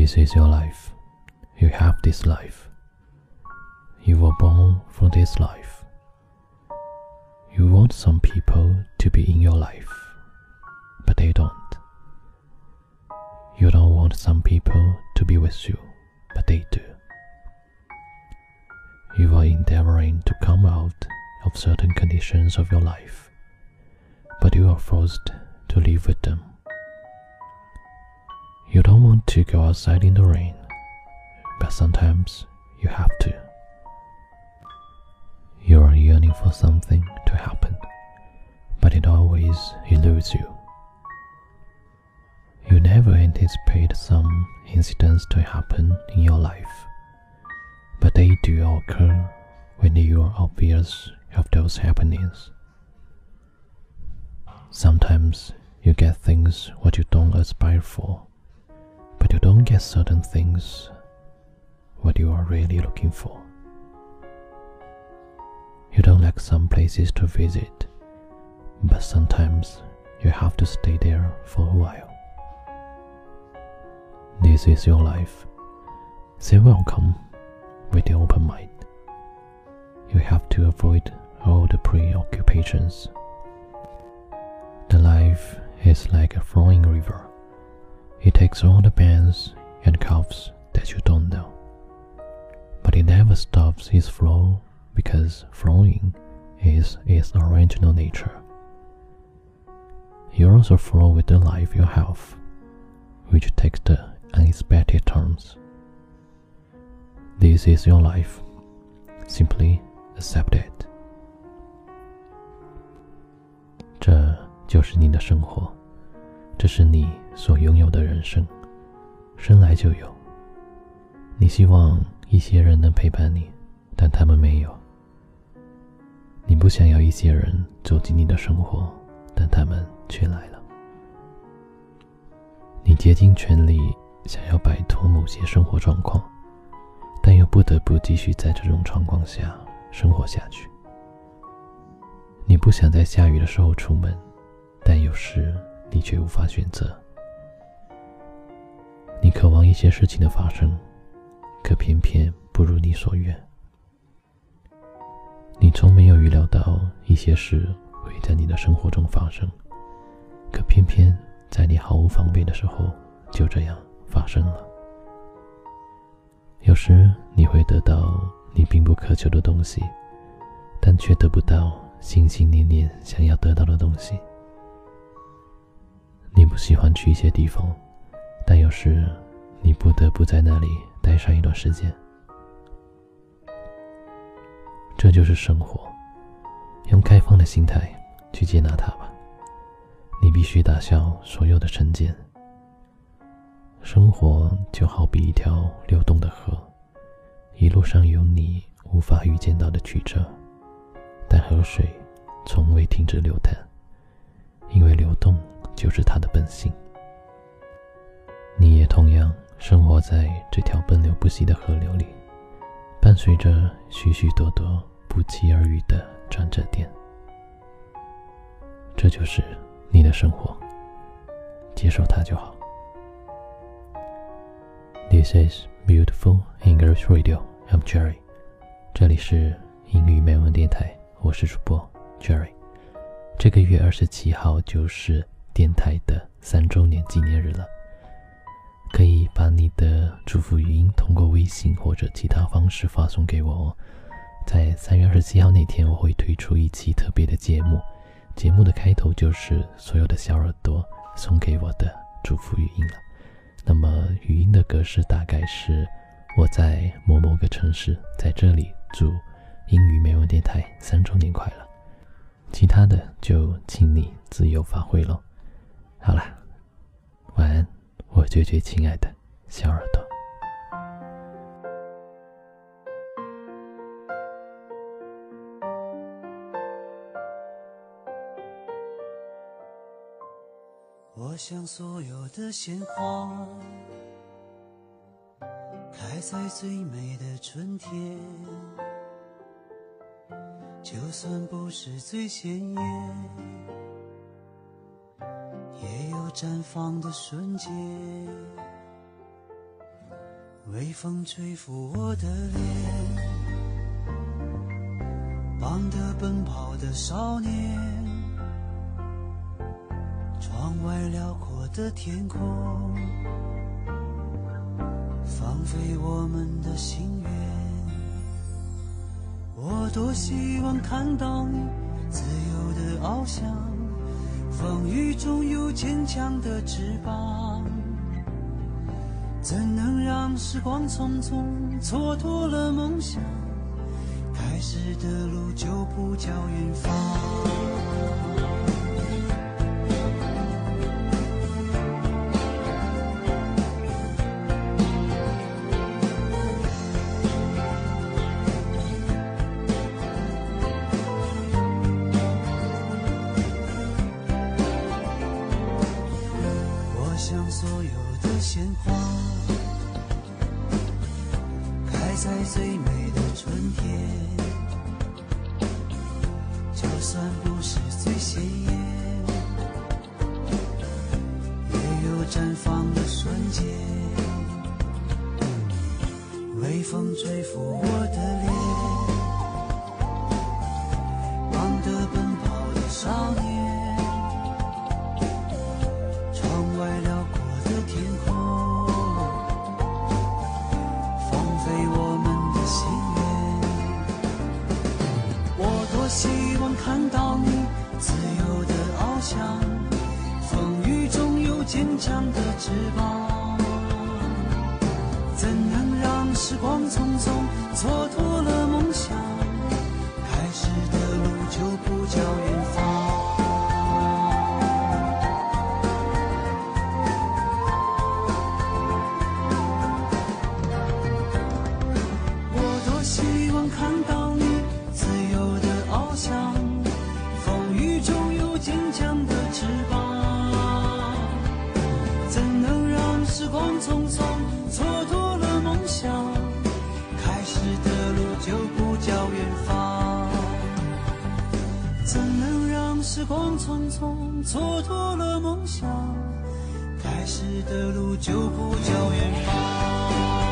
This is your life. You have this life. You were born for this life. You want some people to be in your life, but they don't. You don't want some people to be with you, but they do. You are endeavoring to come out of certain conditions of your life, but you are forced to live with them. You don't want to go outside in the rain, but sometimes you have to. You are yearning for something to happen, but it always eludes you. You never anticipate some incidents to happen in your life, but they do occur when you are obvious of those happenings. Sometimes you get things what you don't aspire for, but you don't get certain things what you are really looking for. You don't like some places to visit, but sometimes you have to stay there for a while. This is your life. Say welcome with the open mind. You have to avoid all the preoccupations. The life is like a flowing river. It takes all the bends and curves that you don't know. But it never stops its flow because flowing is its original nature. You also flow with the life you have, which takes the unexpected turns. This is your life. Simply accept it. 这就是你的生活， 这是你所拥有的人生，生来就有。你希望一些人能陪伴你，但他们没有。你不想要一些人走进你的生活，但他们却来了。你竭尽全力想要摆脱某些生活状况，但又不得不继续在这种状况下生活下去。你不想在下雨的时候出门，但有时你却无法选择。你渴望一些事情的发生，可偏偏不如你所愿。你从没有预料到一些事会在你的生活中发生，可偏偏在你毫无防备的时候，就这样发生了。有时你会得到你并不渴求的东西，但却得不到心心念念想要得到的东西。你不喜欢去一些地方，但有时你不得不在那里待上一段时间。这就是生活，用开放的心态去接纳它吧。你必须打消所有的成见。生活就好比一条流动的河，一路上有你无法预见到的曲折，但河水从未停止流淌，因为流动就是它的本性。你也同样生活在这条奔流不息的河流里。伴随着许许多多不期而遇的转折点，这就是你的生活，接受它就好。This is beautiful English radio. I'm Jerry. 这里是英语美文电台，我是主播 Jerry。这个月二十七号就是电台的三周年纪念日了。可以把你的祝福语音通过微信或者其他方式发送给我哦。在三月二十七号那天，我会推出一期特别的节目，节目的开头就是所有的小耳朵送给我的祝福语音了。那么语音的格式大概是：我在某某个城市，在这里祝英语美文电台三周年快乐。其他的就请你自由发挥喽。好了，晚安。我最最亲爱的小耳朵，我想所有的鲜花开在最美的春天，就算不是最鲜艳。绽放的瞬间，微风吹拂我的脸，忙的奔跑的少年，窗外辽阔的天空，放飞我们的心愿。我多希望看到你自由的翱翔，风雨中有坚强的翅膀。怎能让时光匆匆蹉跎了梦想？开始的路就不叫远方。在最美的春天。就算不是最鲜艳，也有绽放的瞬间。微风吹拂我的脸，坚强的翅膀。怎能让时光匆匆蹉跎匆匆蹉跎了梦想？开始的路就不叫远方。怎能让时光匆匆蹉跎了梦想？开始的路就不叫远方